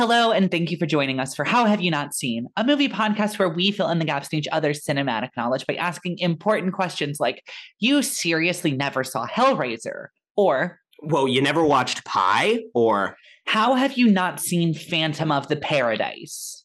Hello, and thank you for joining us for How Have You Not Seen, a movie podcast where we fill in the gaps in each other's cinematic knowledge by asking important questions like, You seriously never saw Hellraiser? Or, Whoa, you never watched Pie? Or, How have you not seen Phantom of the Paradise?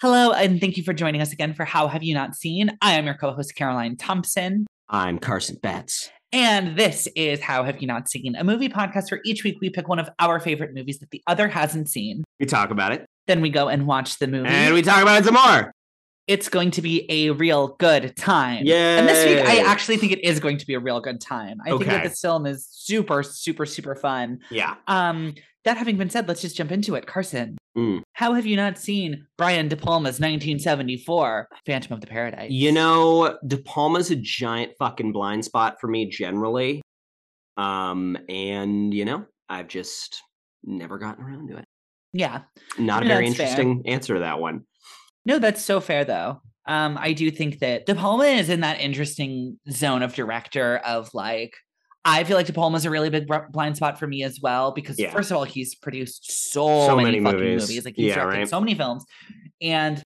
Hello, and thank you for joining us again for How Have You Not Seen? I am your co host, Caroline Thompson. I'm Carson Betts. And this is How Have You Not Seen, a movie podcast where each week we pick one of our favorite movies that the other hasn't seen. We talk about it. Then we go and watch the movie. And we talk about it some more. it's going to be a real good time. Yeah. And this week, I actually think it is going to be a real good time. I think that Okay. this film is super, super, super fun. Yeah. Um, that having been said, let's just jump into it. Carson, Mm. how have you not seen Brian De Palma's 1974 Phantom of the Paradise? You know, De Palma's a giant fucking blind spot for me generally. Um, and you know, I've just never gotten around to it. yeah. Not a very that's fair. interesting answer to that one. No, that's so fair though. Um, I do think that De Palma is in that interesting zone of director of like, I feel like De Palma's a really big blind spot for me as well because Yeah. first of all, he's produced so, So many, many fucking movies. movies. Like he's Yeah, directed right. so many films, and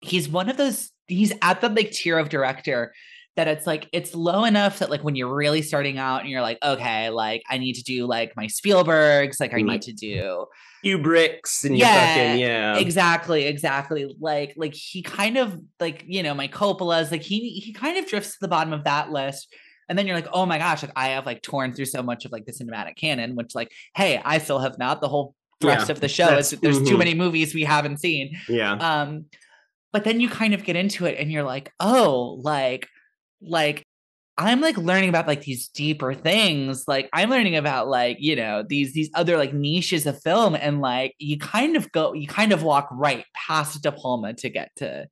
he's one of those. He's at the like tier of director that it's like it's low enough that like when you're really starting out and you're like, okay, like I need to do like my Spielbergs, like I need to do Kubricks and Yeah, fucking yeah. exactly exactly like like he kind of like you know my coppola's like he he kind of drifts to the bottom of that list and then you're like oh my gosh like i have like torn through so much of like the cinematic canon which like hey i still have not the whole thrust Yeah, of the show is there's too mhm. many movies we haven't seen yeah. um but then you kind of get into it and you're like oh like like i'm like learning about like these deeper things like i'm learning about like you know these these other like niches of film and like you kind of go you kind of walk right past De Palma to get to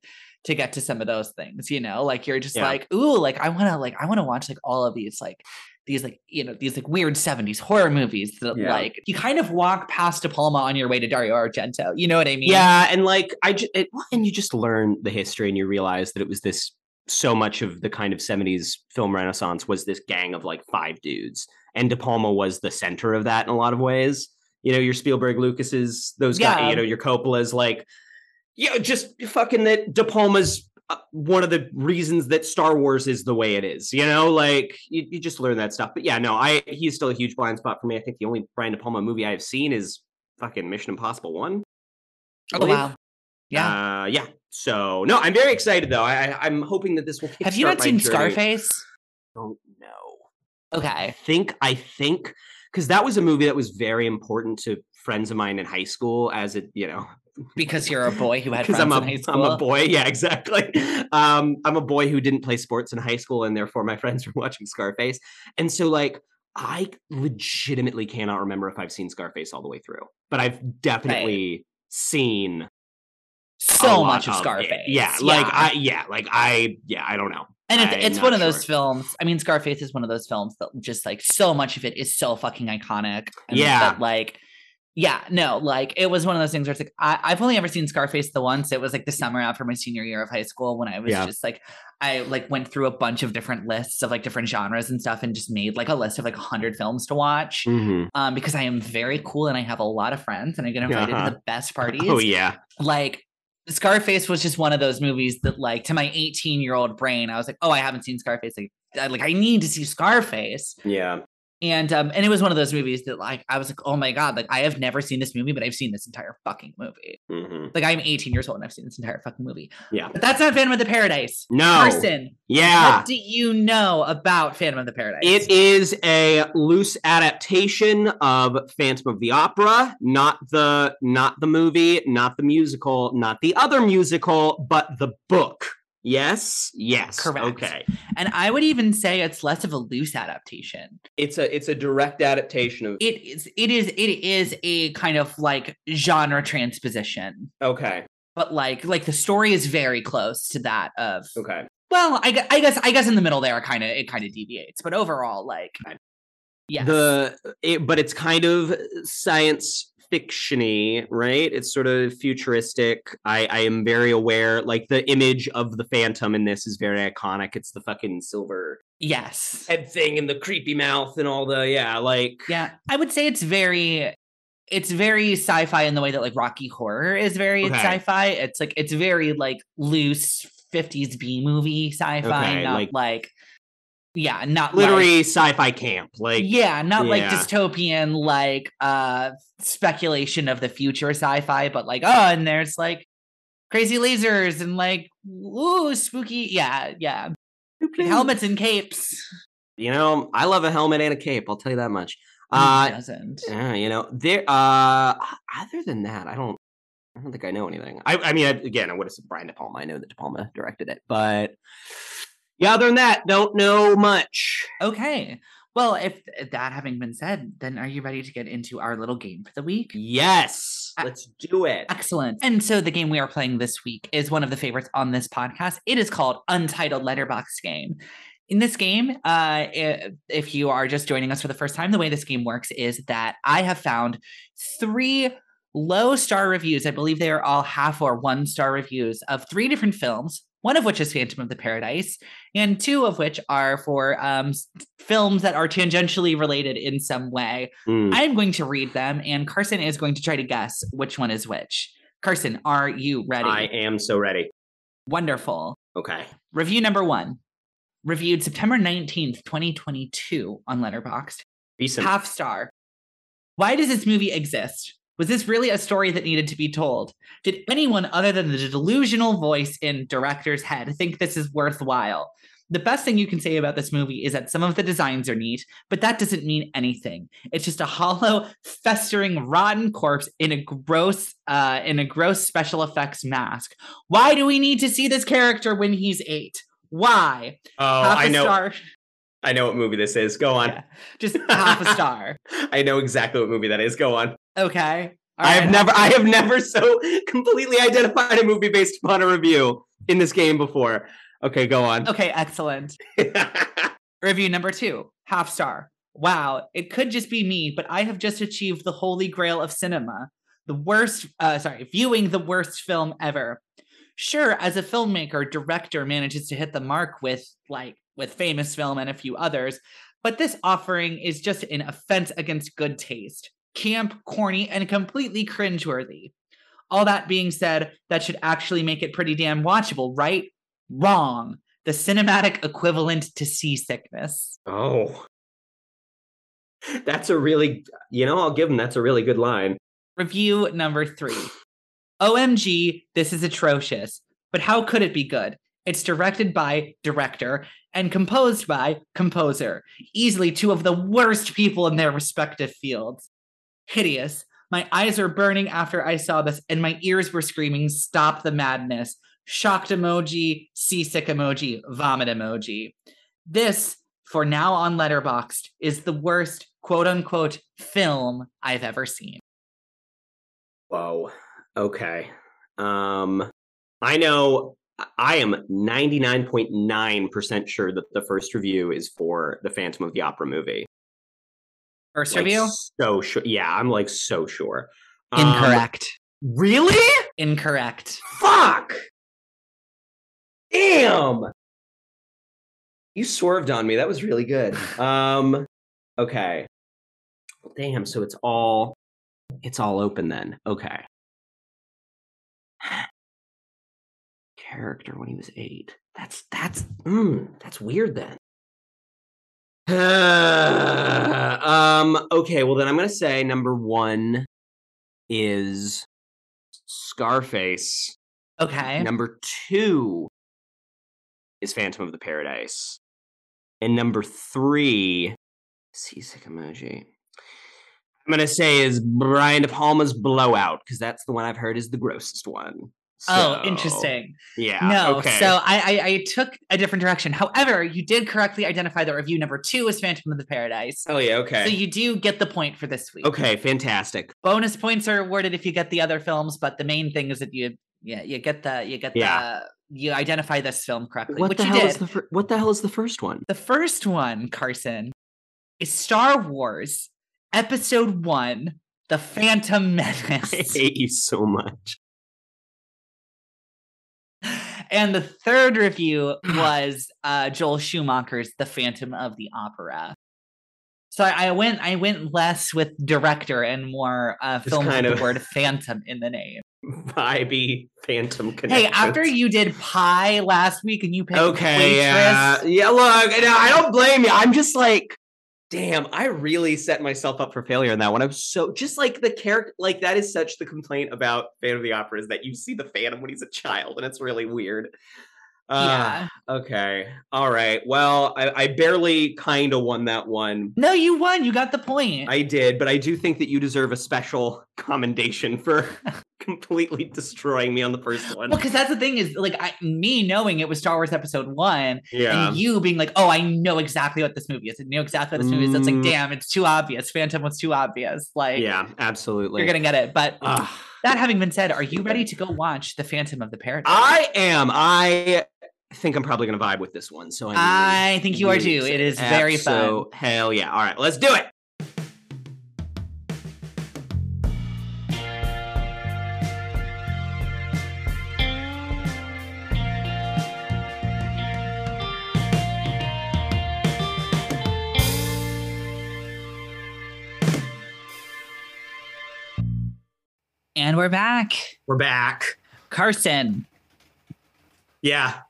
to get to some of those things you know like you're just Yeah. like ooh like i want to like i want to watch like all of these like these like you know these like weird 70s horror movies that Yeah. like you kind of walk past De Palma on your way to Dario Argento you know what i mean Yeah, and like I just it, and you just learn the history and you realize that it was this so much of the kind of 70s film renaissance was this gang of like five dudes and De Palma was the center of that in a lot of ways. You know, your Spielberg Lucas's those guys, you know, your Coppola's like yeah, just fucking that De Palma's uh, one of the reasons that Star Wars is the way it is. You know, like you, you just learn that stuff. But yeah, no, I he's still a huge blind spot for me. I think the only Brian De Palma movie I have seen is fucking Mission Impossible 1. I oh wow yeah Uh, yeah. So no, I'm very excited though. I, I I'm hoping that this will. Have you not seen journey. Scarface? Don't know. I Okay. think I think because that was a movie that was very important to friends of mine in high school. As it, you know, Because you're a boy who had friends I'm a in high am a boy. Yeah, exactly. Um, I'm a boy who didn't play sports in high school, and therefore my friends were watching Scarface. And so, like, I legitimately cannot remember if I've seen Scarface all the way through, but I've definitely seen so much of. Scarface. Yeah, like I yeah, like I yeah, I don't know. and it's, it's one of those films. I mean, Scarface is one of those films that just like so much of it is so fucking iconic. and Yeah. that, like. Yeah, no, like it was one of those things where it's like I, I've only ever seen Scarface the once. It was like the summer after my senior year of high school when I was Yeah. just like I like went through a bunch of different lists of like different genres and stuff and just made like a list of like hundred films to watch. Mhm. Um, because I am very cool and I have a lot of friends and I get invited Uh-huh. to the best parties. Oh yeah. like Scarface was just one of those movies that like to my 18 year old brain, I was like, oh, I haven't seen Scarface. Like, like I need to see Scarface. Yeah. And um, and it was one of those movies that like I was like, oh my god, like I have never seen this movie, but I've seen this entire fucking movie. hmm Like I'm 18 years old and I've seen this entire fucking movie. Yeah. But that's not Phantom of the Paradise. No. Carson, Yeah. what do you know about Phantom of the Paradise? It is a loose adaptation of Phantom of the Opera, not the not the movie, not the musical, not the other musical, but the book Yes. Yes. Correct. Okay. And I would even say it's less of a loose adaptation. It's a it's a direct adaptation of It is it is it is a kind of like genre transposition. Okay. But like like the story is very close to that of Okay. well, I, I guess I guess in the middle there kind of it kind of deviates, but overall like yes. The it, but it's kind of science fictiony, right? It's sort of futuristic. I I am very aware like the image of the phantom in this is very iconic. It's the fucking silver yes. head thing and the creepy mouth and all the yeah, like Yeah, I would say it's very it's very sci-fi in the way that like Rocky Horror is very Okay. sci-fi. It's like it's very like loose 50s B movie sci-fi, Okay, not like- like, yeah, not literary like, sci-fi camp. Like yeah, not like dystopian like uh speculation of the future sci-fi, but like oh, and there's like crazy lasers and like ooh spooky yeah, yeah. Helmets and capes. You know, I love a helmet and a cape. I'll tell you that much. Who Uh, doesn't? yeah, you know, there. Uh, other than that, I don't. I don't think I know anything. I, I mean, I, again, I would have said Brian De Palma. I know that De Palma directed it, but yeah, other than that, don't know much. Okay. Well, if that having been said, then are you ready to get into our little game for the week? Yes, Uh, let's do it. Excellent. And so the game we are playing this week is one of the favorites on this podcast. It is called Untitled Letterboxd Game. In this game, uh, if you are just joining us for the first time, the way this game works is that I have found three low star reviews. I believe they are all half or one star reviews of three different films, one of which is Phantom of the Paradise, and two of which are for um, films that are tangentially related in some way. Mm. I'm going to read them, and Carson is going to try to guess which one is which. Carson, are you ready? I am so ready. Wonderful. Okay. Review number one, reviewed September 19th, 2022 on Letterboxd. Decent. Half star. Why does this movie exist? Was this really a story that needed to be told? Did anyone other than the delusional voice in director's head think this is worthwhile? The best thing you can say about this movie is that some of the designs are neat, but that doesn't mean anything. It's just a hollow, festering, rotten corpse in a gross, uh, in a gross special effects mask. Why do we need to see this character when he's eight? Why? oh, I know. star. I know what movie this is. Go on. Yeah, just half a star. I know exactly what movie that is. Go on. Okay. All I have never, I have never so completely identified a movie based upon a review in this game before. Okay, go on. Okay, excellent. Review number two, half star. Wow, it could just be me, but I have just achieved the holy grail of cinema. The worst, uh, sorry, viewing the worst film ever. Sure, as a filmmaker, director manages to hit the mark with like with famous film and a few others, but this offering is just an offense against good taste. Camp, corny, and completely cringeworthy. All that being said, that should actually make it pretty damn watchable, right? Wrong. The cinematic equivalent to seasickness. oh, that's a really, you know, I'll give him that's a really good line. Review number three. OMG, this is atrocious. But how could it be good? It's directed by director and composed by composer. Easily two of the worst people in their respective fields. Hideous. My eyes are burning after I saw this, and my ears were screaming, Stop the madness. Shocked emoji, seasick emoji, vomit emoji. This, for now on Letterboxd, is the worst quote unquote film I've ever seen. Whoa. Okay. Um, I know. I am 99.9% sure that the first review is for the Phantom of the Opera movie. First Like, review? So sure. Yeah, I'm like so sure. Um, Incorrect. really? Incorrect. Fuck. Damn. You swerved on me. That was really good. Um okay. Damn, so it's all it's all open then. Okay. Character when he was 8. That's that's mm, that's weird then. um okay, well then I'm going to say number 1 is Scarface. Okay. Number two is Phantom of the Paradise. And number three, seasick emoji. I'm gonna say is Brian De Palma's Blowout, because that's the one I've heard is the grossest one. Oh, interesting. Yeah. No, Okay. so I, I I took a different direction. However, you did correctly identify that review number two is Phantom of the Paradise. Oh yeah. Okay. So you do get the point for this week. okay. Fantastic. Bonus points are awarded if you get the other films, but the main thing is that you yeah you get the you get Yeah. the you identify this film correctly, What which the you hell did. is the fir- What the hell is the first one? The first one, Carson, is Star Wars Episode One: The Phantom Menace. I hate you so much. And the third review was uh, Joel Schumacher's The Phantom of the Opera. So I, I went I went less with director and more uh, films with the word phantom in the name. Vibey Phantom Hey, after you did Pie last week and you picked Okay, Waitress, yeah, yeah. Look, I don't blame you. I'm just like, damn, I really set myself up for failure in that one. I'm so just like the character, like that is such the complaint about Phantom of the Opera is that you see the Phantom when he's a child, and it's really weird. Uh, yeah. Okay. All right. Well, I, I barely kind of won that one. No, you won. You got the point. I did, but I do think that you deserve a special commendation for completely destroying me on the first one. well, because that's the thing is like I, me knowing it was Star Wars Episode One, yeah. and you being like, "Oh, I know exactly what this movie is. I know exactly what this movie is." That's like, Mm. damn, it's too obvious. Phantom was too obvious. Like, yeah, absolutely. you're gonna get it. But Ugh. that having been said, are you ready to go watch The Phantom of the Paradise? I am. I think I'm probably going to vibe with this one. So I'm I think you are too. It is very So hell yeah! All right, let's do it. And we're back, We're back. Carson. Yeah,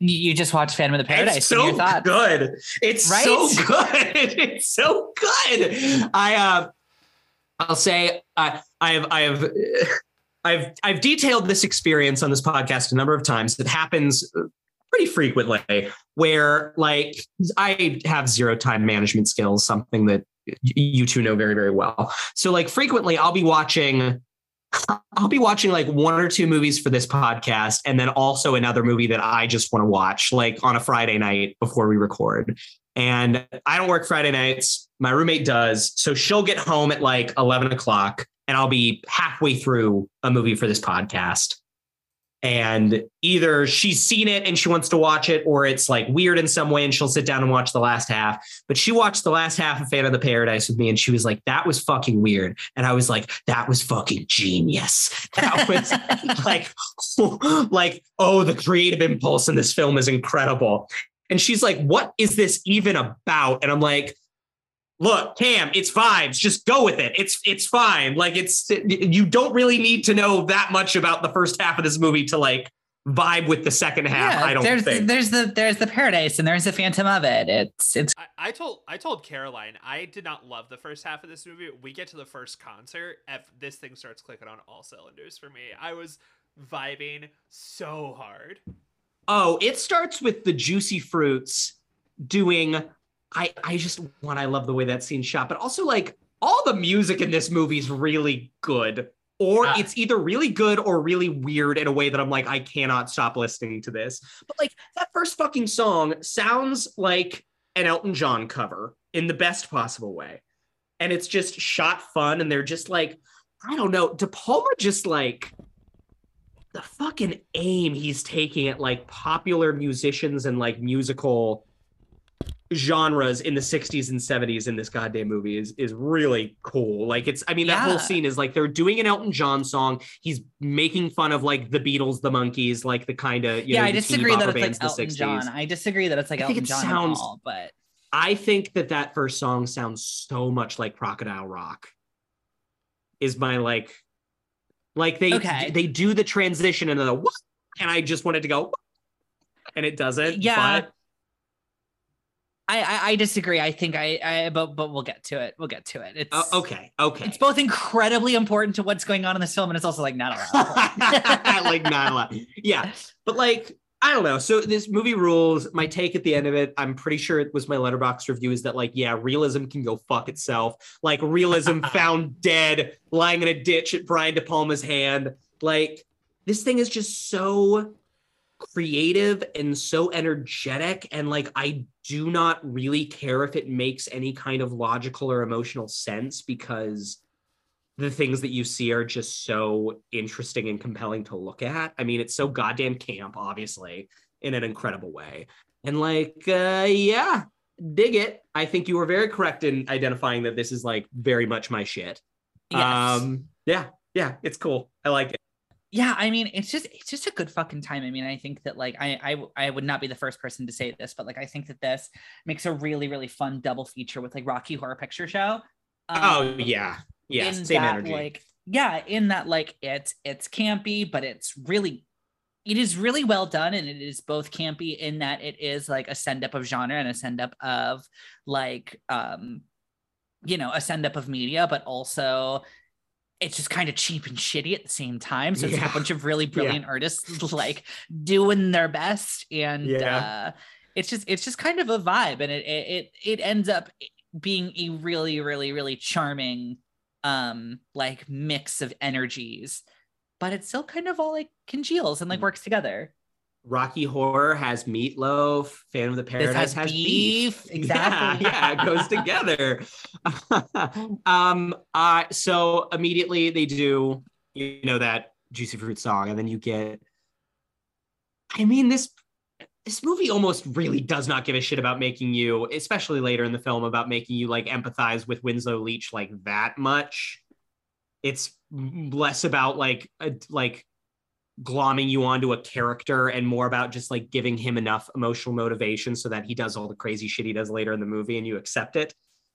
You, just watched Phantom of the Paradise. it's so good. It's Right? so good. It's so good. I uh, I'll say I I have I have. I've I've detailed this experience on this podcast a number of times. It happens uh, pretty frequently where like I have zero time management skills, something that you two know very very well. So like frequently I'll be watching I'll be watching like one or two movies for this podcast and then also another movie that I just want to watch like on a Friday night before we record. And I don't work Friday nights. My roommate does. So she'll get home at like 11 o'clock and I'll be halfway through a movie for this podcast. And either she's seen it and she wants to watch it, or it's like weird in some way and she'll sit down and watch the last half. But she watched the last half of Fan of the Paradise with me and she was like, that was fucking weird. And I was like, that was fucking genius. That was like, like, oh, the creative impulse in this film is incredible. And she's like, what is this even about? And I'm like, look, Cam, it's vibes. Just go with it. It's it's fine. Like it's you don't really need to know that much about the first half of this movie to like vibe with the second half. I don't there's think. there's the there's the paradise and there's the phantom of it. It's it's I, I told I told Caroline I did not love the first half of this movie. We get to the first concert, if this thing starts clicking on all cylinders for me. I was vibing so hard. Oh, it starts with the juicy fruits doing. I I just one. I love the way that scene shot, but also like all the music in this movie is really good. Or Ah. it's either really good or really weird in a way that I'm like, I cannot stop listening to this. But like that first fucking song sounds like an Elton John cover in the best possible way. And it's just shot fun. And they're just like, I don't know. De Palma just like the fucking aim he's taking at like popular musicians and like musical genres in the 60s and 70s in this goddamn movie is is really cool. Like it's I mean that whole scene is like they're doing an Elton John song. He's making fun of like the Beatles, the Monkees, like the kind of yeah. know, I the disagree that it's like bands Elton 60s. John. I disagree that it's like I Elton it John sounds- at all. But I think that that first song sounds so much like Crocodile Rock. Is my like, like they Okay. they do the transition and the what, and I just wanted to go, and it doesn't. Yeah. but I, I I disagree. I think I I but but we'll get to it. We'll get to it. It's uh, okay, okay. It's both incredibly important to what's going on in this film, and it's also like not a lot. like not a lot. Yeah, but like I don't know. So this movie rules. My take at the end of it, I'm pretty sure it was my Letterboxd review, is that like, yeah, realism can go fuck itself. Like realism found dead, lying in a ditch at Brian De Palma's hand. Like this thing is just so creative and so energetic and like I do not really care if it makes any kind of logical or emotional sense because the things that you see are just so interesting and compelling to look at. I mean, it's so goddamn camp obviously in an incredible way. And like uh yeah, dig it. I think you were very correct in identifying that this is like very much my shit. Yes. Um yeah, yeah, it's cool. I like it. Yeah i mean it's just it's just a good fucking time i mean i think that like I, I i would not be the first person to say this but like i think that this makes a really really fun double feature with like rocky horror picture show oh Um, yeah. Yeah, in same that, energy. like yeah in that like it's it's campy but it's really it is really well done and it is both campy in that it is like a send up of genre and a send up of like um you know a send up of media but also it's just kind of cheap and shitty at the same time so it's Yeah. a bunch of really brilliant artists like doing their best and Yeah. uh it's just it's just kind of a vibe and it it it, it ends up being a really really really charming um like mix of energies but it still kind of all like congeals and like Mm. works together Rocky Horror has meatloaf. Phantom of the Paradise has has, beef. beef. Exactly. Yeah, yeah, it goes together. um, uh, so immediately they do, you know, that juicy fruit song, and then you get. I mean, this this movie almost really does not give a shit about making you, especially later in the film, about making you like empathize with Winslow Leach like that much. It's less about like a, like glomming you onto a character and more about just like giving him enough emotional motivation so that he does all the crazy shit he does later in the movie and you accept it.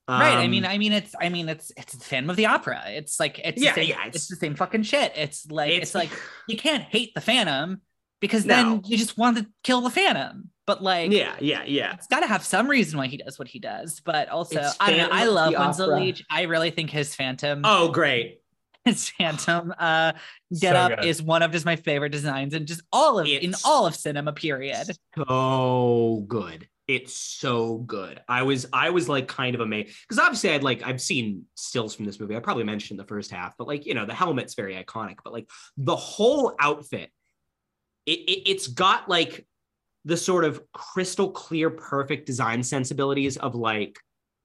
right i mean Um, i mean it's i mean it's it's the Phantom of the opera it's like it's Yeah, the same, yeah, it's, it's- the same fucking shit it's like it's, it's like you can't hate the phantom because then No. you just want to kill the phantom but like yeah, yeah, yeah. it's got to have some reason why he does what he does but also It's i don't know i love winslow leach i really think his phantom Oh, great. phantom uh get So up good. is one of just my favorite designs and just all of in all of cinema period So good. It's so good. I was I was like kind of amazed because obviously I'd like I've seen stills from this movie. I probably mentioned the first half, but like you know the helmet's very iconic. But like the whole outfit, it, it it's got like the sort of crystal clear, perfect design sensibilities of like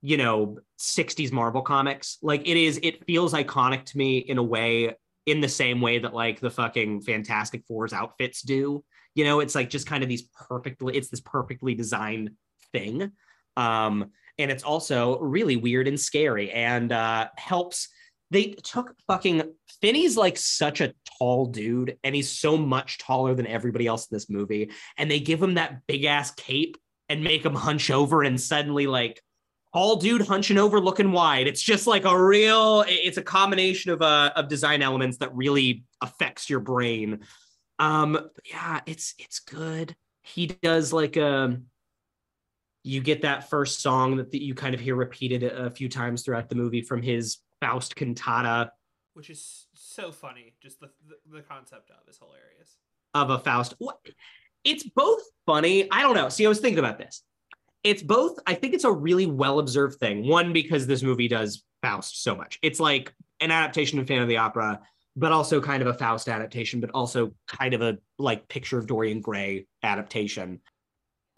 you know 60s Marvel comics. Like it is, it feels iconic to me in a way, in the same way that like the fucking Fantastic Four's outfits do. You know it's like just kind of these perfectly it's this perfectly designed thing. Um and it's also really weird and scary and uh helps they took fucking Finley's like such a tall dude and he's so much taller than everybody else in this movie. And they give him that big ass cape and make him hunch over and suddenly like all dude hunching over looking wide. It's just like a real it's a combination of uh of design elements that really affects your brain. Um yeah it's it's good. He does like um you get that first song that that you kind of hear repeated a, few times throughout the movie from his faust cantata. Which is so funny. Just the the, the concept of is hilarious. of a faust. What it's both funny. I don't know. See i was thinking about this it's both i think it's a really well observed thing one because this movie does faust so much it's like an adaptation of fan of the opera but also kind of a faust adaptation but also kind of a like picture of dorian gray adaptation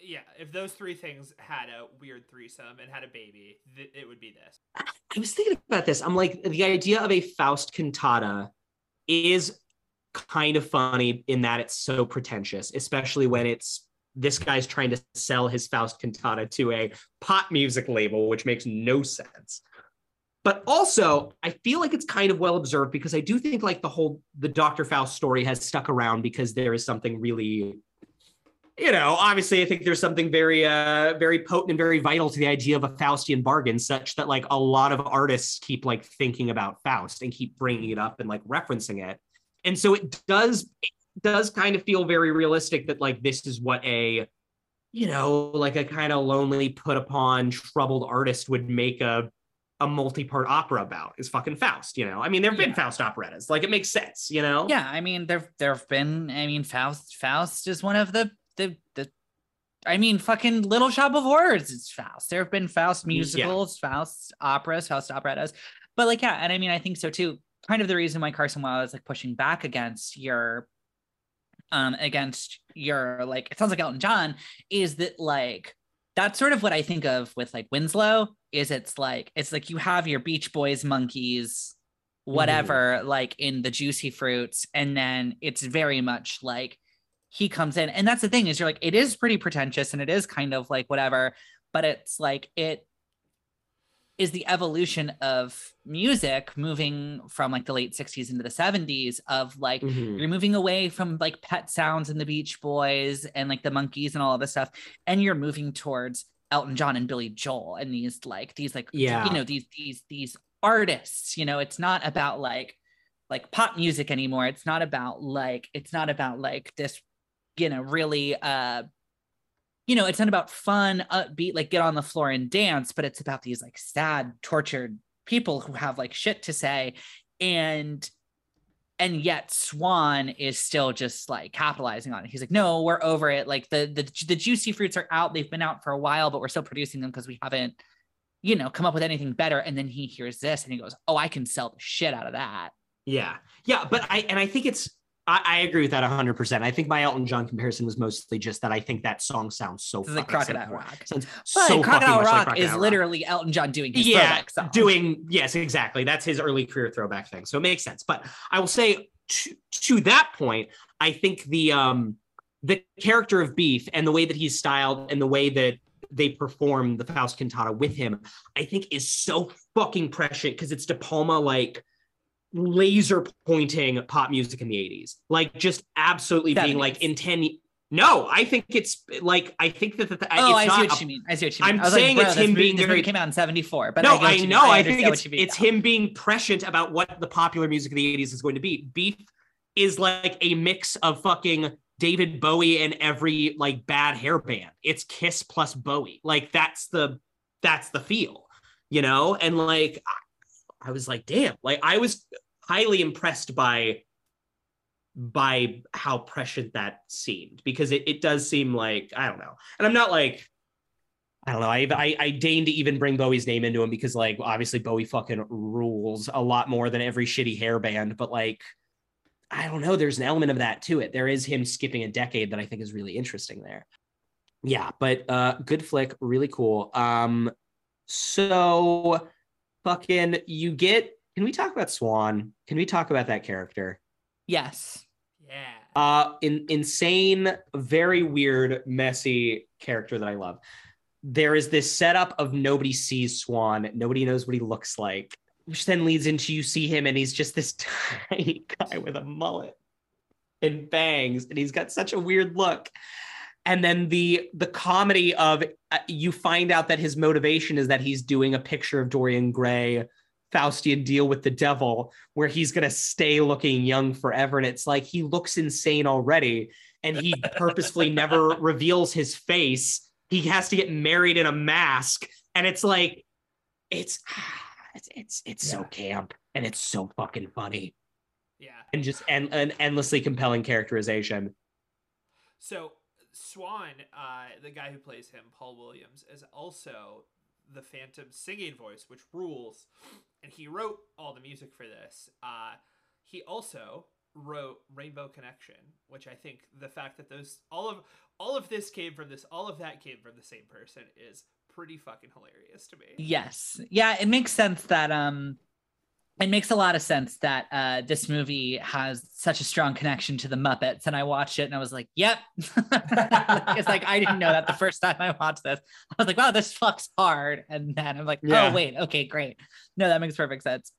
Yeah, if those three things had a weird threesome and had a baby, th- it would be this. I was thinking about this. I'm like, the idea of a Faust cantata is kind of funny in that it's so pretentious, especially when it's this guy's trying to sell his Faust cantata to a pop music label, which makes no sense. But also, I feel like it's kind of well observed because I do think like the whole the Dr. Faust story has stuck around because there is something really you know, obviously, I think there's something very, uh, very potent and very vital to the idea of a Faustian bargain, such that like a lot of artists keep like thinking about Faust and keep bringing it up and like referencing it, and so it does, does kind of feel very realistic that like this is what a, you know, like a kind of lonely, put upon, troubled artist would make a, a multi-part opera about is fucking Faust. You know, I mean, there've been Yeah. Faust operettas, like it makes sense. You know, yeah i mean there there have been i mean faust faust is one of the the the i mean fucking little shop of horrors it's faust there have been faust mm, Yeah. musicals faust operas faust operettas but like yeah and i mean i think so too kind of the reason why carson Weil is like pushing back against your um against your like it sounds like Elton John is that like that's sort of what I think of with like Winslow is it's like it's like you have your Beach Boys Monkees whatever like in the juicy fruits and then it's very much like he comes in. And that's the thing is you're like it is pretty pretentious and it is kind of like whatever but it's like it is the evolution of music moving from like the late 60s into the 70s of like Mhm. you're moving away from like pet sounds and the beach boys and like the Monkees and all of this stuff and you're moving towards elton john and billy joel and these like these like Yeah. you know these these these artists you know it's not about like like pop music anymore it's not about like it's not about like this you know really uh you know it's not about fun upbeat like get on the floor and dance but it's about these like sad tortured people who have like shit to say. And and yet swan is still just like capitalizing on it. He's like no we're over it. Like the the, the juicy fruits are out. They've been out for a while but we're still producing them because we haven't you know come up with anything better. And then he hears this and he goes oh i can sell the shit out of that. Yeah, yeah, but I and I think it's I, I agree with that hundred percent. I think my Elton John comparison was mostly just that I think that song sounds so This is like fucking Crocodile. Rock. Sounds but so crocodile rock like is Rock. literally elton john doing his yeah, throwback song doing yes, exactly. That's his early career throwback thing. So it makes sense. But I will say to, to that point, I think the um the character of Beef and the way that he's styled and the way that they perform the Faust cantata with him, I think is so fucking prescient because it's De Palma like laser pointing pop music in the 80s. Like just absolutely being like in 10 no, I think it's like I think that the, Oh, it's I see not what a you mean. I see what you mean. I'm saying like, it's him being very- came out in '74, but no, I, I, know. I, understand think it's it's him being prescient about what the popular music of the 80s is going to be. Beef is like a mix of fucking David Bowie and every like bad hair band. It's Kiss plus Bowie. Like that's the that's the feel, you know? And like I, was like, damn, like I was highly impressed by by how prescient that seemed because it, it does seem like I don't know. And I'm not like I don't know. I, I I deign to even bring Bowie's name into him because like obviously Bowie fucking rules a lot more than every shitty hair band, but like I don't know. There's an element of that to it. There is him skipping a decade that I think is really interesting there. Yeah, but uh good flick, really cool. Um so fucking you get can we talk about Swan? Can we talk about that character? Yes. Yeah. Uh, in, insane, very weird, messy character that I love. There is this setup of nobody sees Swan, nobody knows what he looks like, which then leads into you see him and he's just this tiny guy with a mullet and bangs, and he's got such a weird look. And then the the comedy of uh, you find out that his motivation is that he's doing a picture of Dorian Gray Faustian deal with the devil where he's going to stay looking young forever. And it's like he looks insane already. And he purposefully never reveals his face. He has to get married in a mask. And it's like, it's, it's, it's, it's so camp and it's so fucking funny Yeah. and just en- an endlessly compelling characterization. So Swan, uh, the guy who plays him, Paul Williams, is also the Phantom singing voice, which rules. And he wrote all the music for this. Uh, he also wrote Rainbow Connection, which I think the fact that those all of all of this came from this, all of that came from the same person is pretty fucking hilarious to me. Yes. Yeah, it makes sense that um it makes a lot of sense that uh this movie has such a strong connection to the Muppets. And I watched it and I was like, yep. it's like I didn't know that the first time I watched this. I was like, wow, this fucks hard. And then I'm like, Yeah. oh wait, okay, great. No, that makes perfect sense.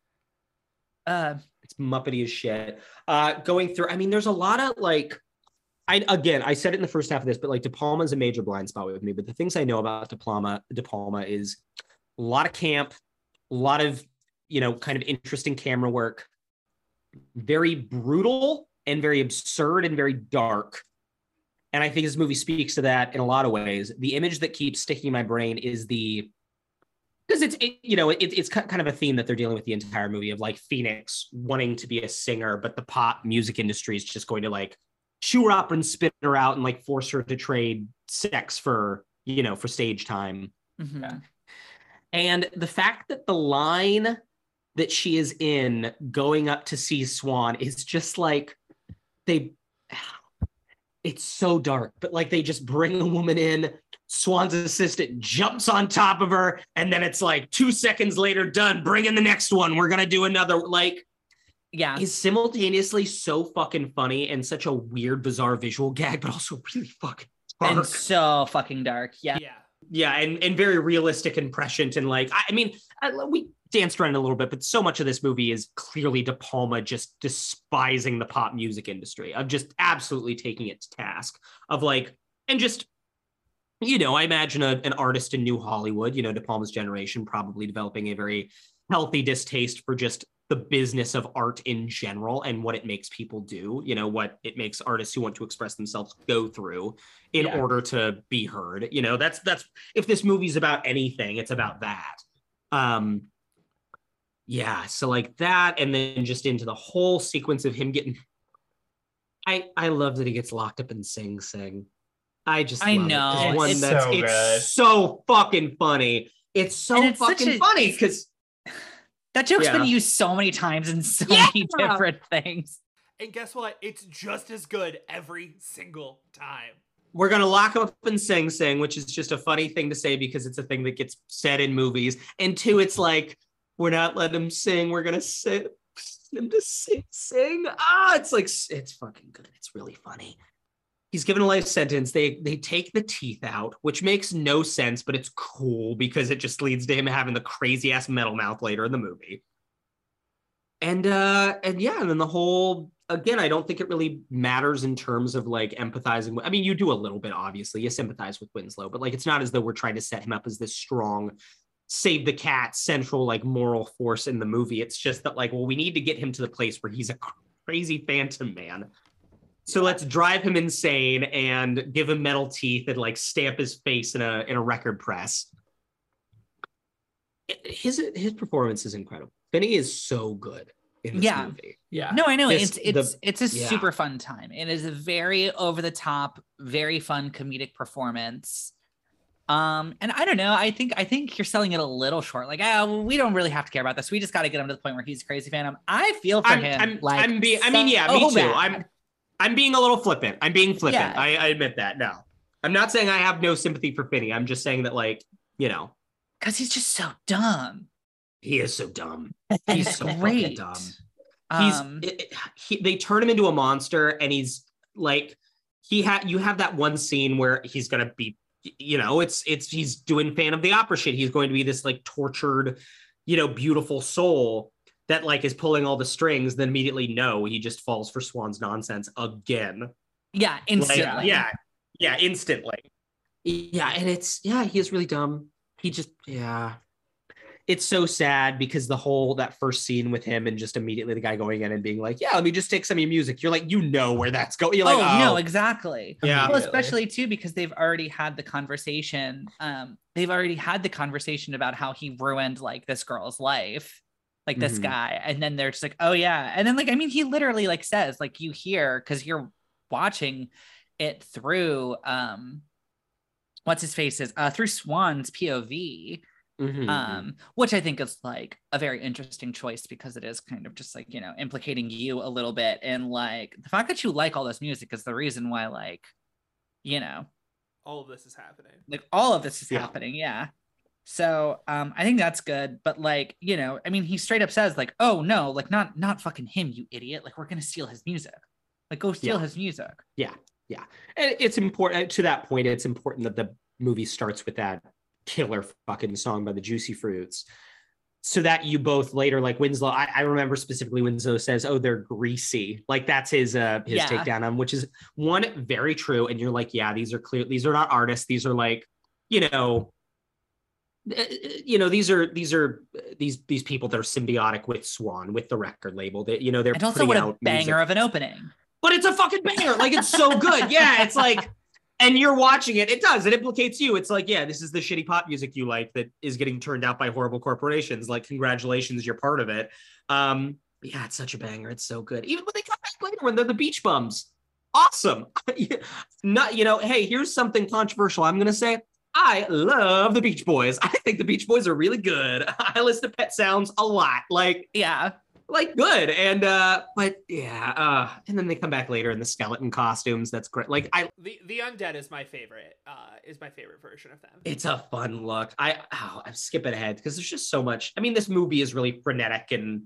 Uh It's Muppety as shit. Uh, going through, I mean, there's a lot of like, I again, I said it in the first half of this, but like De Palma's a major blind spot with me. But the things I know about De Palma, De Palma is a lot of camp, a lot of you know, kind of interesting camera work, very brutal and very absurd and very dark. And I think this movie speaks to that in a lot of ways. The image that keeps sticking in my brain is the because it's it, you know it, it's kind of a theme that they're dealing with the entire movie of like Phoenix wanting to be a singer, but the pop music industry is just going to like chew her up and spit her out and like force her to trade sex for you know for stage time. mhm. And the fact that the line that she is in going up to see Swan is just like they it's so dark, but like they just bring a woman in. Swan's assistant jumps on top of her, and then it's like two seconds later, done. Bring in the next one. We're gonna do another. Like, Yeah. is simultaneously so fucking funny and such a weird, bizarre visual gag, but also really fucking dark. And so fucking dark. Yeah. Yeah. Yeah, and and very realistic and prescient, and like I, I mean, I, we danced around a little bit, but so much of this movie is clearly De Palma just despising the pop music industry, of just absolutely taking it to task, of like, and just. You know, I imagine a, an artist in New Hollywood, you know, De Palma's generation, probably developing a very healthy distaste for just the business of art in general and what it makes people do, you know, what it makes artists who want to express themselves go through in Yeah. order to be heard. You know, that's that's if this movie's about anything, it's about that. Um yeah, so like that and then just into the whole sequence of him getting I I love that he gets locked up in Sing Sing. I just I love it. know, It's one it's that's so it's good. so fucking funny. It's so it's fucking a- funny because That joke's Yeah. been used so many times in so Yeah. many different things. And guess what? It's just as good every single time. we're gonna lock up in Sing Sing, which is just a funny thing to say because it's a thing that gets said in movies. And two, it's like we're not letting them sing. We're gonna sit them to sing, sing. Ah, it's like it's fucking good. It's really funny. He's given a life sentence. They they take the teeth out, which makes no sense, but it's cool because it just leads to him having the crazy ass metal mouth later in the movie. And uh and yeah, and then the whole again, I don't think it really matters in terms of like empathizing. I mean, you do a little bit, obviously. You sympathize with Winslow, but like it's not as though we're trying to set him up as this strong save the cat central like moral force in the movie. It's just that like, well, we need to get him to the place where he's a crazy phantom man. So let's drive him insane and give him metal teeth and like stamp his face in a in a record press. His his performance is incredible. Benny is so good in this Yeah. movie. Yeah. No, I know This- it's it's the- it's a yeah. super fun time. It is a very over the top, very fun comedic performance. Um, and I don't know. I think I think you're selling it a little short. Like, ah, well, we don't really have to care about this. We just got to get him to the point where he's a crazy phantom. I feel for I'm, him. I'm, like, I'm being, I mean, yeah, me too. bad. I'm, I'm being a little flippant. I'm being flippant. Yeah. I, I admit that. No, I'm not saying I have no sympathy for Finley. I'm just saying that, like, you know, because he's just so dumb. he is so dumb. He's so fucking dumb. He's, Um, it- it- he, they turn him into a monster, and he's like, he had, you have that one scene where he's gonna be, you know, it's, it's, he's doing fan of the opera shit. He's going to be this like tortured, you know, beautiful soul that like is pulling all the strings. Then immediately, no, he just falls for Swan's nonsense again. yeah, Like, instantly. yeah, yeah, instantly. Yeah, and it's yeah, he is really dumb. He just yeah. It's so sad because the whole that first scene with him and just immediately the guy going in and being like, "Yeah, let me just take some of your music." You're like, you know where that's going. You're like, oh, oh, no, exactly. yeah, Well, especially too because they've already had the conversation. Um, they've already had the conversation about how he ruined like this girl's life, like this Mhm. guy, and then they're just like, oh yeah, and then like I mean, he literally like says like you hear because you're watching it through um, what's his face is uh through Swan's POV, Mhm, um, which I think is like a very interesting choice because it is kind of just like you know implicating you a little bit and like the fact that you like all this music is the reason why like you know All of this is happening. like all of this is Yeah. happening yeah so um i think that's good but like you know i mean he straight up says like oh no like not not fucking him you idiot like we're gonna steal his music like go steal Yeah. his music Yeah, yeah. And it's important to that point. It's important that the movie starts with that killer fucking song by the Juicy Fruits, so that you both later, like Winslow. I, I remember specifically Winslow says, "Oh, they're greasy." Like that's his uh his Yeah. takedown on, which is one very true. And you're like, yeah, these are clear. These are not artists. These are like, you know. Uh, You know these are these are uh, these these people that are symbiotic with Swan with the record label that you know they're and also what a banger music of an opening but it's a fucking banger. Like it's so good. Yeah, it's like, and you're watching it. It does. It implicates you. It's like, yeah, this is the shitty pop music you like that is getting turned out by horrible corporations. Like, congratulations, you're part of it. Um, yeah, it's such a banger. It's so good. Even when they come back later when they're the Beach Bums, awesome. Not, you know, hey, here's something controversial. I'm gonna say. I love the Beach Boys. I think the Beach Boys are really good. I listen to Pet Sounds a lot. Like, yeah like good and uh but yeah uh and then they come back later in the skeleton costumes that's great like i The the undead is my favorite. Uh, is my favorite version of them. it's a fun look i oh, i'm skipping ahead because there's just so much i mean this movie is really frenetic and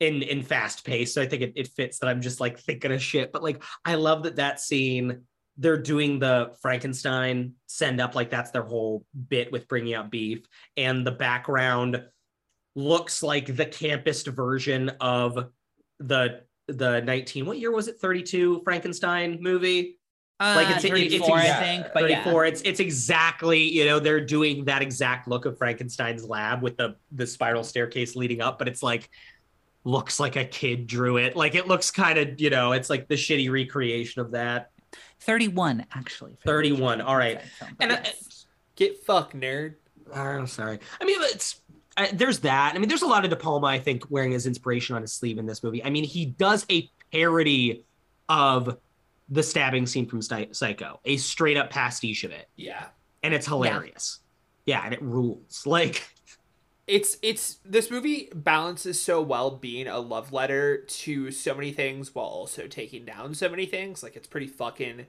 in in fast pace so i think it, it fits that i'm just like thinking of shit but like i love that that scene they're doing the frankenstein send up like that's their whole bit with bringing out beef. And the background looks like the campus version of the the 19 what year was it? 32 frankenstein movie? Uh, Like, it's- it- it's 34, I think, but yeah. 34 it's it's exactly you know they're doing that exact look of frankenstein's lab with the the spiral staircase leading up but it's like looks like a kid drew it. Like it looks kind of you know it's like the shitty recreation of that 31 actually. 31, all right. film, And, but uh, yes. Get fucked, nerd. i'm sorry i mean it's I, there's that i mean there's a lot of de palma i think wearing his inspiration on his sleeve in this movie i mean he does a parody of the stabbing scene from Psy- psycho a straight up pastiche of it Yeah. and it's hilarious yeah and it rules like it's it's this movie balances so well being a love letter to so many things while also taking down so many things like it's pretty fucking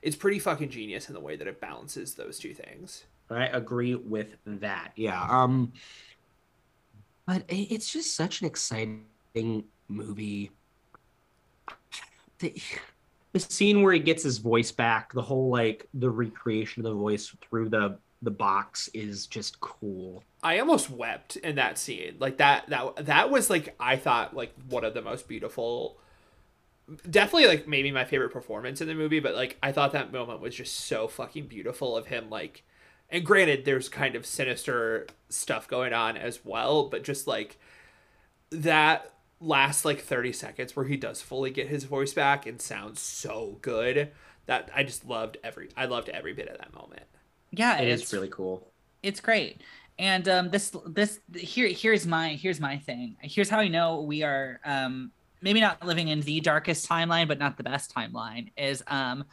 it's pretty fucking genius in the way that it balances those two things I agree with that. Yeah. Um but it's just such an exciting movie. The, the scene where he gets his voice back, the whole like the recreation of the voice through the the box is just cool. i almost wept in that scene like that that that was like i thought like one of the most beautiful definitely like maybe my favorite performance in the movie but like i thought that moment was just so fucking beautiful of him like and granted there's kind of sinister stuff going on as well but just like that last like 30 seconds where he does fully get his voice back and sounds so good that i just loved every i loved every bit of that moment yeah, It it's is really cool. it's great. And um, this this here here's my here's my thing. Here's how I know we are um, maybe not living in the darkest timeline, but not the best timeline. Is um,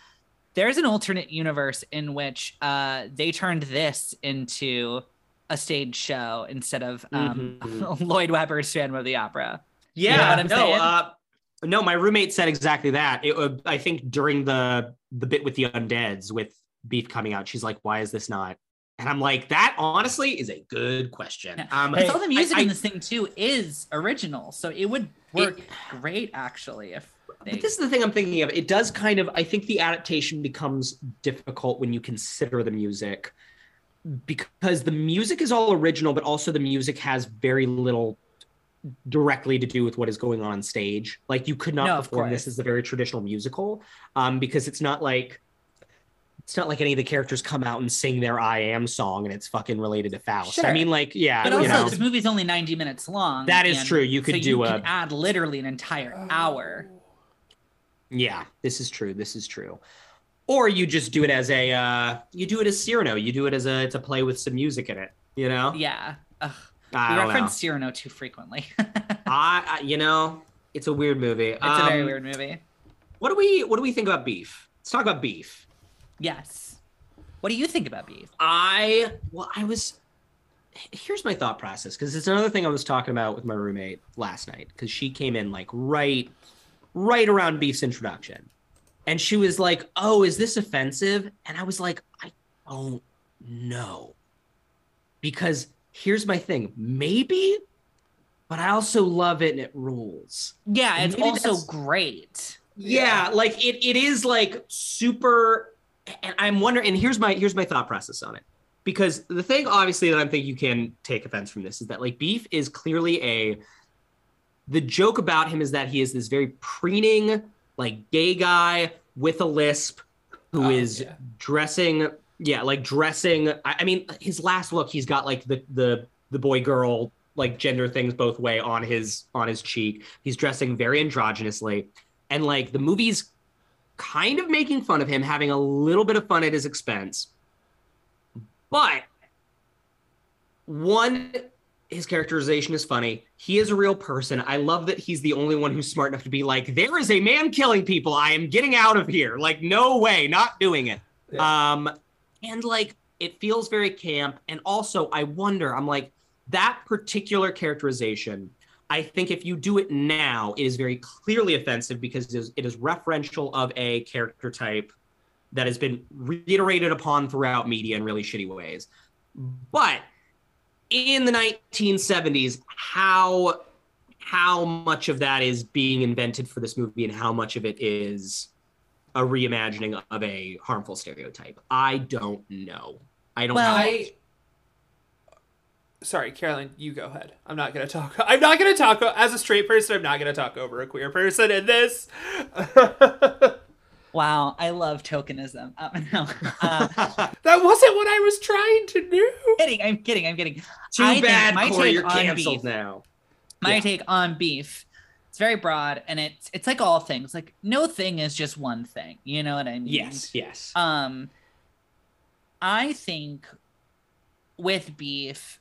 there's an alternate universe in which uh, they turned this into a stage show instead of um, Mhm. Lloyd Webber's Phantom of the Opera. Yeah, know what I'm no, uh, no, my roommate said exactly that. It, uh, I think during the the bit with the undeads with beef coming out, she's like, "Why is this not?" And I'm like, "That honestly is a good question." Yeah. Um, Because all the music I- in this thing too is original, so it would work great actually if. But this is the thing I'm thinking of. It does kind of, I think the adaptation becomes difficult when you consider the music because the music is all original, but also the music has very little directly to do with what is going on on stage. Like you could not No, perform this as a very traditional musical um, because it's not like it's not like any of the characters come out and sing their I am song and it's fucking related to Faust. I mean, like, yeah, but you also, know, this movie's only 90 minutes long. That is and true. You could so do you a- can add literally an entire hour. Yeah, this is true. This is true. Or you just do it as a uh you do it as Cyrano. You do it as a to play with some music in it. You know, Yeah. Ugh, I we don't know. reference Cyrano too frequently. I, I you know it's a weird movie. it's a very Um, weird movie. What do we what do we think about beef? Let's talk about beef. Yes. What do you think about beef? I well I was here's my thought process because it's another thing I was talking about with my roommate last night because she came in like right right around beef's introduction and she was like oh is this offensive and I was like I don't know because here's my thing maybe but I also love it and it rules Yeah, And it's also great. yeah, like it, it is like super and i'm wondering and here's my here's my thought process on it. Because the thing obviously that i'm thinking you can take offense from this is that like beef is clearly a the joke about him is that he is this very preening like gay guy with a lisp who Oh, is yeah. dressing yeah like dressing I, I mean his last look he's got like the the the boy girl like gender things both way on his on his cheek. He's dressing very androgynously. And like the movie's kind of making fun of him having a little bit of fun at his expense. But one his characterization is funny. He is a real person. I love that he's the only one who's smart enough to be like there is a man killing people. I am getting out of here. Like no way not doing it. Um and like it feels very camp. And also i wonder i'm like that particular characterization I think if you do it now, it is very clearly offensive because it is, it is referential of a character type that has been reiterated upon throughout media in really shitty ways. But in the 1970s, how how much of that is being invented for this movie and how much of it is a reimagining of a harmful stereotype? I don't know. I don't Well, have I sorry, Caroline, you go ahead. I'm not gonna talk. I'm not gonna talk as a straight person. I'm not gonna talk over a queer person in this. Wow, I love tokenism. Uh, no, uh, that wasn't what I was trying to do. kidding. I'm kidding. I'm kidding. Too I bad, my Corey, take you're canceled beef- now. My Yeah. take on beef. It's very broad, and it's it's like all things. Like no thing is just one thing. You know what I mean? Yes, yes. Um, I think with beef,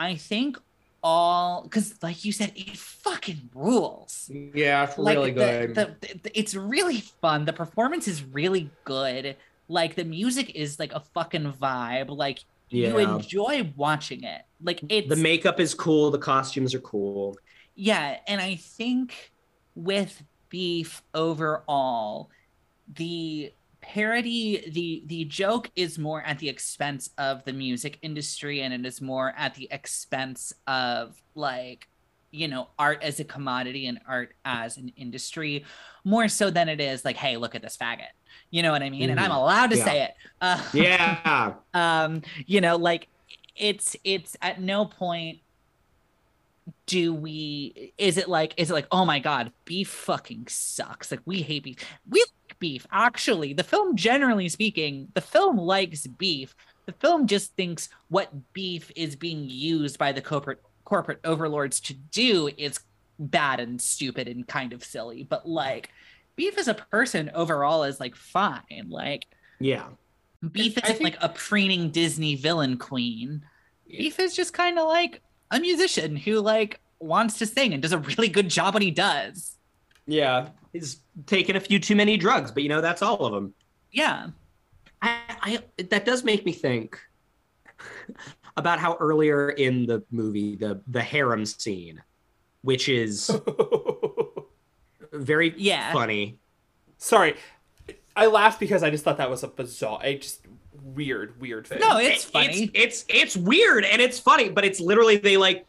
I think all because, like you said, it fucking rules. yeah, it's Like the, The, the- it's really fun. The performance is really good. Like the music is like a fucking vibe. Like you enjoy watching it. Like it's the makeup is cool, the costumes are cool. yeah, and I think with beef overall, the parody, the the joke is more at the expense of the music industry, and it is more at the expense of like you know art as a commodity and art as an industry more so than it is like hey look at this faggot you know what i mean and i'm Mhm. allowed to Yeah. say it uh, Yeah. um you know like it's it's at no point do we is it like is it like oh my god beef fucking sucks like we hate beef we beef actually the film generally speaking the film likes beef the film just thinks what beef is being used by the corporate corporate overlords to do is bad and stupid and kind of silly but like beef as a person overall is like fine like yeah. Beef isn't think- like a preening Disney villain queen. Beef is just kind of like a musician who like wants to sing and does a really good job when he does. Yeah. He's taken a few too many drugs, but you know, that's all of them. Yeah. I, I that does make me think about how earlier in the movie the the harem scene, which is very Yeah. funny. Sorry, I laughed because I just thought that was a bizarre, a just weird, weird thing. No, it's It- funny. It's, it's it's weird and it's funny, but it's literally they like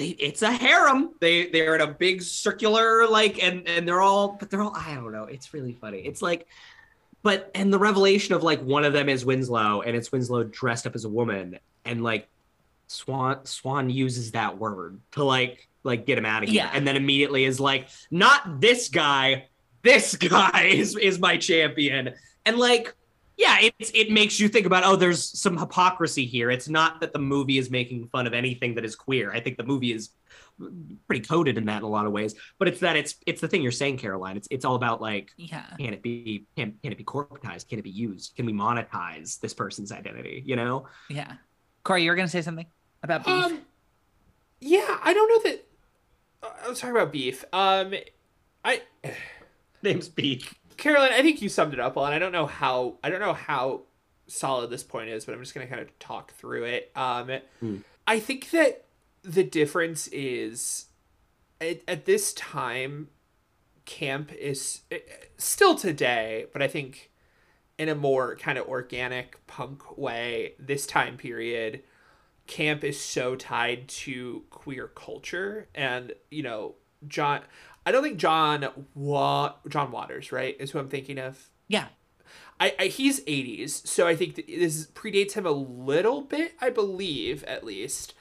they it's a harem. They they're in a big circular like and and they're all but they're all I don't know. It's really funny. It's like but and the revelation of like one of them is Winslow and it's Winslow dressed up as a woman and like Swan Swan uses that word to like like get him out of here Yeah. and then immediately is like not this guy this guy is is my champion and like yeah it's it makes you think about oh there's some hypocrisy here it's not that the movie is making fun of anything that is queer i think the movie is pretty coded in that in a lot of ways but it's that it's it's the thing you're saying caroline it's it's all about like Yeah. can it be can, can it be corporatized can it be used can we monetize this person's identity you know Yeah. Corey, you were gonna say something about beef? Um, yeah, I don't know that. uh, I was talking about beef. Um, I, name's beef Carolyn, I think you summed it up well, and I don't know how. I don't know how solid this point is, but I'm just gonna kind of talk through it. Um, Hmm. I think that the difference is at, at this time, camp is eh, still today, but I think in a more kind of organic punk way. This time period, camp is so tied to queer culture, and you know, John. I don't think John Wa- John Waters, right, is who I'm thinking of. yeah. I, I he's 80s, so I think this predates him a little bit, I believe at least.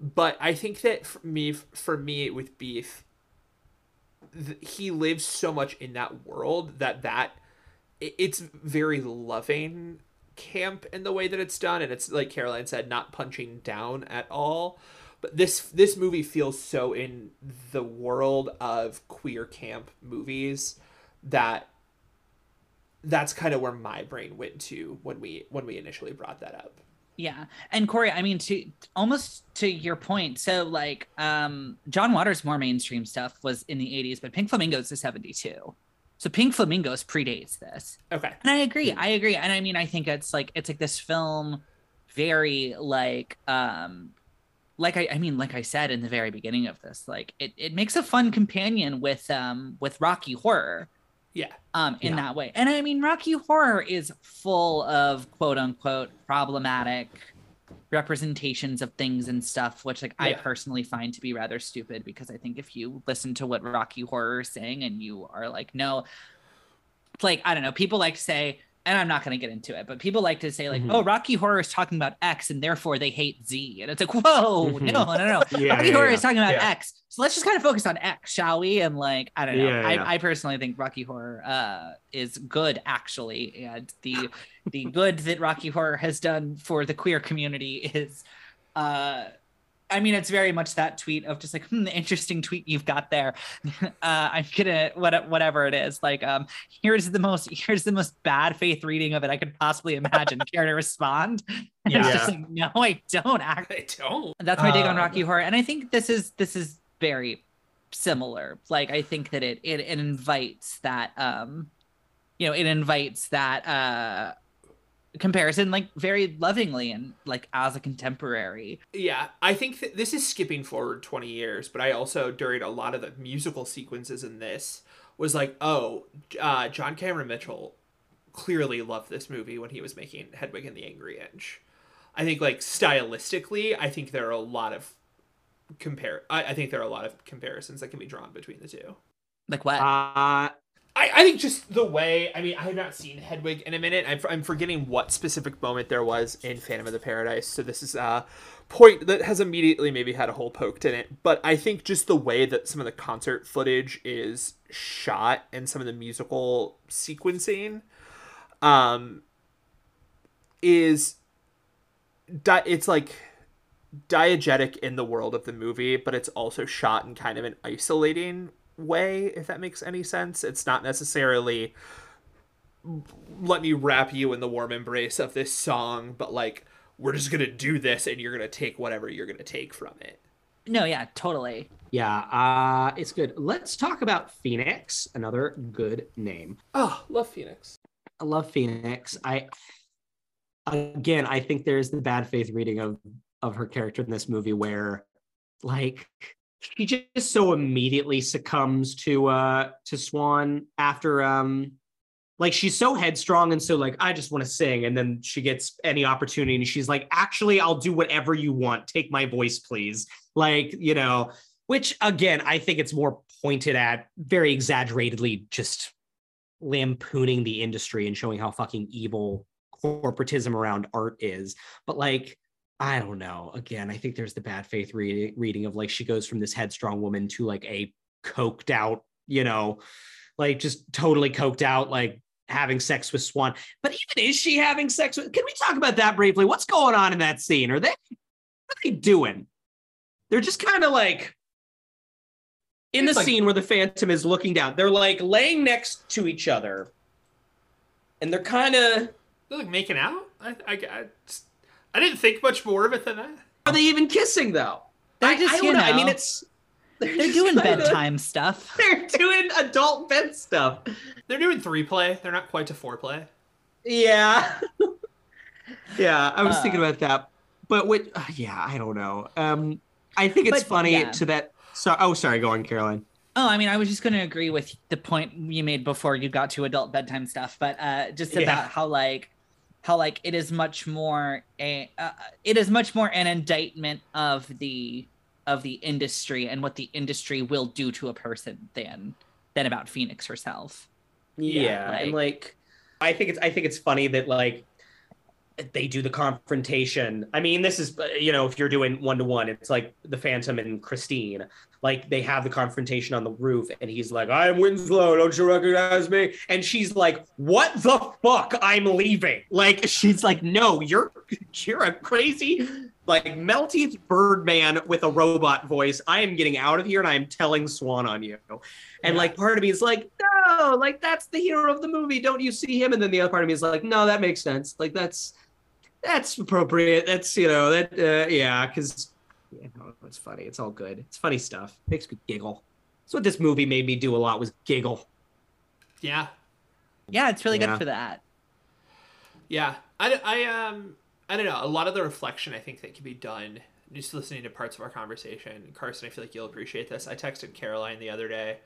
But I think that for me, for me with Beef, th- he lives so much in that world that that it- it's very loving camp in the way that it's done, and it's like Caroline said, not punching down at all. But this this movie feels so in the world of queer camp movies that that's kind of where my brain went to when we when we initially brought that up. Yeah. And Corey, I mean to almost to your point. So like um John Waters' more mainstream stuff was in the 80s, but Pink Flamingos is 72. So Pink Flamingos predates this. Okay. And I agree. I agree. And I mean I think it's like it's like this film very like um like I, I mean, like I said in the very beginning of this, like it, it makes a fun companion with um with Rocky Horror. Yeah. Um, in Yeah. that way. And I mean Rocky Horror is full of quote unquote problematic representations of things and stuff, which like I personally find to be rather stupid because I think if you listen to what Rocky Horror is saying and you are like, no, like I don't know, people like to say, and I'm not going to get into it, but people like to say like, Mhm. oh, Rocky Horror is talking about X and therefore they hate Z, and it's like, whoa, Mhm. no, no, no, Yeah, Rocky yeah, Horror yeah. is talking about. X, so let's just kind of focus on X, shall we? And like, I don't know. I, I personally think Rocky Horror uh, is good actually, and the the good that Rocky Horror has done for the queer community is. Uh, I mean, it's very much that tweet of just like, hmm, the interesting tweet you've got there. uh, I'm gonna what whatever it is. Like, um, here's the most here's the most bad faith reading of it I could possibly imagine. Care to respond? And it's just Yeah. like, no, I don't. Act. I don't. That's my take on Uh, Rocky Horror, and I think this is this is very similar. Like, I think that it it, it invites that um, you know, it invites that uh comparison like very lovingly and like as a contemporary. Yeah, I think that this is skipping forward 20 years, but I also, during a lot of the musical sequences in this, was like, oh, uh, John Cameron Mitchell clearly loved this movie when he was making Hedwig and the Angry Inch. I think, like, stylistically, I think there are a lot of compare. I, I think there are a lot of comparisons that can be drawn between the two. Like what? Uh, I, I think just the way I mean I have not seen Hedwig in a minute. I'm, I'm forgetting what specific moment there was in Phantom of the Paradise. So this is a point that has immediately maybe had a hole poked in it. But I think just the way that some of the concert footage is shot and some of the musical sequencing, um, is di- it's like diegetic in the world of the movie, but it's also shot in kind of an isolating way, if that makes any sense. It's not necessarily let me wrap you in the warm embrace of this song, but like we're just gonna do this and you're gonna take whatever you're gonna take from it. no, yeah, totally. yeah, uh, it's good. Let's talk about Phoenix, another good name. Oh, love Phoenix. I love Phoenix. I again, I think there's the bad faith reading of of her character in this movie where, like, she just so immediately succumbs to uh to Swan after um like she's so headstrong and so like I just want to sing and then she gets any opportunity and she's like actually I'll do whatever you want. Take my voice please. Like you know which again I think it's more pointed at very exaggeratedly just lampooning the industry and showing how fucking evil corporatism around art is. But like I don't know. Again, I think there's the bad faith reading, reading of like she goes from this headstrong woman to like a coked out, you know, like just totally coked out, like having sex with Swan. But even is she having sex with? Can we talk about that briefly? What's going on in that scene? Are they? What are they doing? They're just kind of like in the like- scene where the Phantom is looking down. They're like laying next to each other, and they're kind of. They're like making out. I I, I, just- I didn't think much more of it than that. Are they even kissing though? They're I, just, I don't you know. I mean, it's They're just doing kinda- bedtime stuff. They're doing adult bed stuff. They're doing three play. They're not quite to four play. Yeah, yeah. I was Uh. thinking about that, but what? uh, yeah, I don't know. Um, I think it's But, funny yeah. to that. So, oh, sorry. Go on, Caroline. Oh, I mean, I was just going to agree with the point you made before you got to adult bedtime stuff, but uh, just Yeah. about how like how like it is much more a uh, it is much more an indictment of the of the industry and what the industry will do to a person than than about Phoenix herself. Yeah, and like I think it's I think it's funny that like they do the confrontation. I mean, this is you know if you're doing one to one, it's like the Phantom and Christine. Like they have the confrontation on the roof, and he's like, "I'm Winslow, don't you recognize me?" And she's like, "What the fuck? I'm leaving." Like she's like, "No, you're you're a crazy." Like melty Birdman with a robot voice. I am getting out of here and I am telling Swan on you. And like part of me is like, no, like that's the hero of the movie. Don't you see him? And then the other part of me is like, no, that makes sense. Like that's that's appropriate. That's you know that uh, yeah, because you know it's funny. It's all good. It's funny stuff. Makes me giggle. That's what this movie made me do a lot was giggle. Yeah, Yeah, it's really Yeah. good for that. yeah. I, I um I don't know. A lot of the reflection I think that can be done just listening to parts of our conversation, Carson, I feel like you'll appreciate this. I texted Caroline the other day.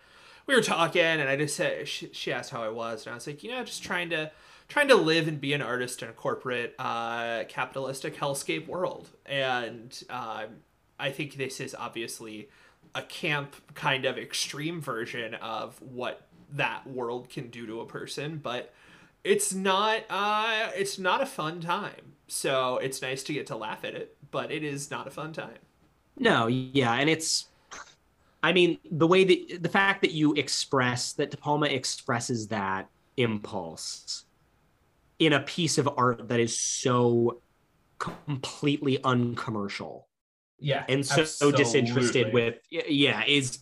We were talking, and I just said she, she asked how I was, and I was like, you know, just trying to trying to live and be an artist in a corporate uh, capitalistic hellscape world, and um, I think this is obviously a camp kind of extreme version of what that world can do to a person, but it's not uh it's not a fun time. So it's nice to get to laugh at it, but it is not a fun time. No, yeah, and it's I mean, the way that the fact that you express that De Palma expresses that impulse in a piece of art that is so completely uncommercial Yeah. and so, so disinterested with yeah is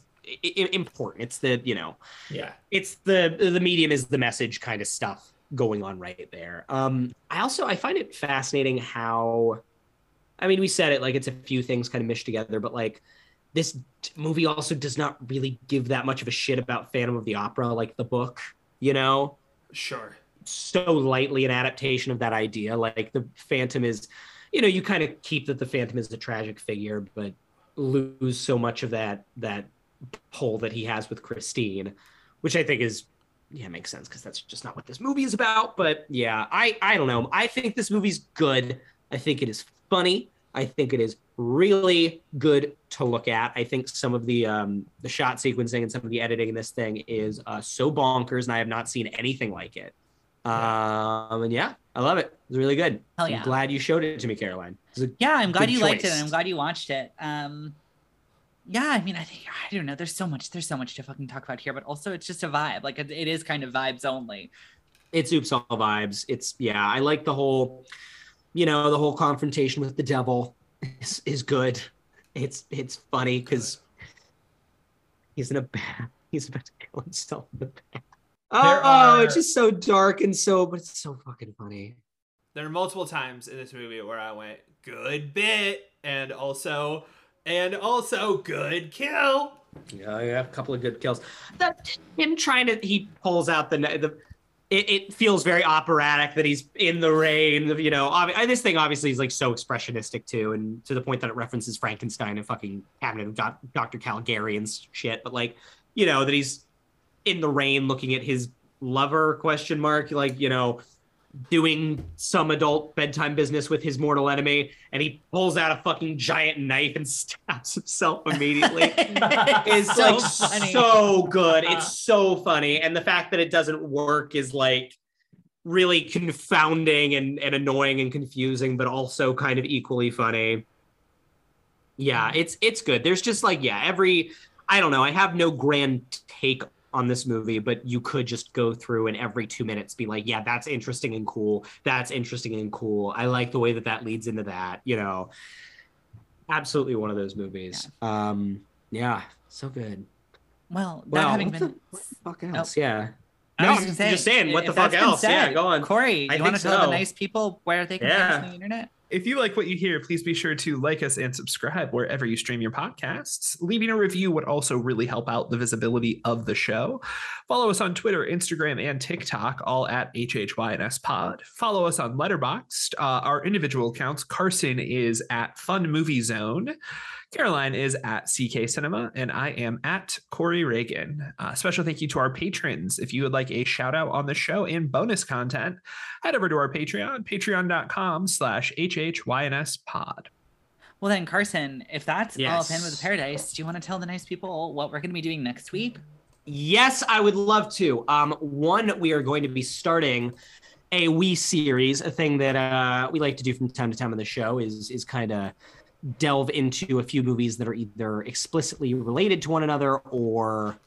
important it's the you know Yeah. it's the the medium is the message kind of stuff going on right there um i also i find it fascinating how i mean we said it like it's a few things kind of mished together but like this movie also does not really give that much of a shit about phantom of the opera like the book you know Sure. so lightly an adaptation of that idea. Like the Phantom is, you know, you kind of keep that the Phantom is a tragic figure, but lose so much of that that pull that he has with Christine, which I think is yeah makes sense because that's just not what this movie is about. But yeah, I I don't know. I think this movie's good. I think it is funny. I think it is really good to look at. I think some of the um, the shot sequencing and some of the editing in this thing is uh, so bonkers, and I have not seen anything like it. Um, and yeah, I love it. It's really good. Hell I'm yeah. glad you showed it to me, Caroline. Yeah, I'm glad you liked it and I'm glad you watched it. Um yeah, I mean, I think I don't know. There's so much. There's so much to fucking talk about here, but also it's just a vibe. Like it, it is kind of vibes only. it's oops all vibes. It's yeah, I like the whole, you know, the whole confrontation with the devil is, is good. It's it's funny because he's in a bath. He's about to kill himself in the bath. Oh, There oh, oh it's just so dark and so, but it's so fucking funny. There are multiple times in this movie where I went, good bit, and also and also good kill. Yeah, yeah, a couple of good kills. That him trying to he pulls out the the. It, it feels very operatic that he's in the rain. You know, obvi- this thing obviously is like so expressionistic too, and to the point that it references Frankenstein and fucking Cabinet of Doc- Dr. Caligari and shit. But like, you know, that he's in the rain looking at his lover question mark, like you know, doing some adult bedtime business with his mortal enemy, and he pulls out a fucking giant knife and stabs himself immediately is so like funny. so good. It's uh. so funny. And the fact that it doesn't work is like really confounding and, and annoying and confusing, but also kind of equally funny. Yeah, mm. it's it's good. There's just like, yeah, every I don't know, I have no grand take on this movie, but you could just go through and every two minutes be like, yeah, that's interesting and cool. That's interesting and cool. I like the way that that leads into that, you know. Absolutely one of those movies. Um, yeah, so good. Well, that Well, having what been the, what the fuck else? Yeah. I No, was I'm say, just saying, what the fuck else? Yeah, go on. Corey, I you want to think tell the nice people where they can find Yeah. us on the internet? If you like what you hear, please be sure to like us and subscribe wherever you stream your podcasts. Leaving a review would also really help out the visibility of the show. Follow us on Twitter, Instagram, and TikTok, all at HHYNS Pod. Follow us on Letterboxd. Uh, our individual accounts, Carson is at Fun Movie Zone. Caroline is at CK Cinema, and I am at Corey Reagan. Uh, special thank you to our patrons. If you would like a shout out on the show and bonus content, head over to our Patreon, patreon.com slash HHYNS pod. Well, then, Carson, if that's all Yes. Phantom of the Paradise, do you want to tell the nice people what we're going to be doing next week? Yes, I would love to. Um, one, we are going to be starting a we series, a thing that uh, we like to do from time to time on the show is is kind of delve into a few movies that are either explicitly related to one another or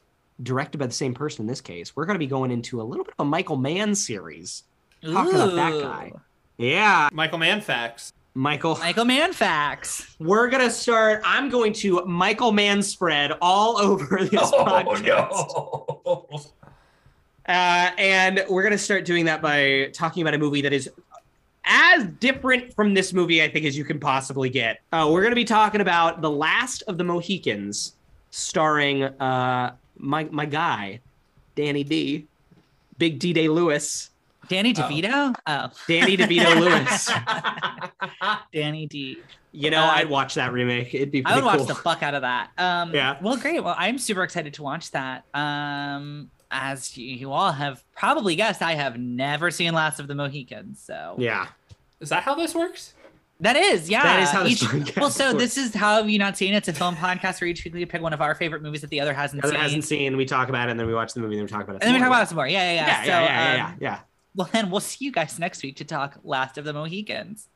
directed by the same person in this case. We're going to be going into a little bit of a Michael Mann series. Talking about that guy. Yeah, Michael Mann facts. Michael. Michael Mann facts. We're gonna start. I'm going to Michael Mann spread all over this Oh podcast. no. Uh, and we're gonna start doing that by talking about a movie that is as different from this movie, I think, as you can possibly get. Uh, we're gonna be talking about The Last of the Mohicans, starring uh, my my guy, Danny D, Big D Day Lewis. Danny Oh. DeVito? Oh. Danny DeVito Lewis. Danny D. You know, Uh, I'd watch that remake. It'd be I would watch the fuck out of that. Um, Yeah. Well, great. Well, I'm super excited to watch that. Um, as you, you all have probably guessed, I have never seen Last of the Mohicans. So yeah. Is that how this works? that is, yeah. That is how this each, Well, so works. this is how have you not seen it? It's a film podcast where each week we pick one of our favorite movies that the other hasn't The other seen. hasn't seen. We talk about it, and then we watch the movie, and then we talk about it. and then we talk about it some more. Yeah, yeah, yeah. Yeah, so, yeah, yeah, yeah, um, yeah, yeah. Well, then we'll see you guys next week to talk Last of the Mohicans.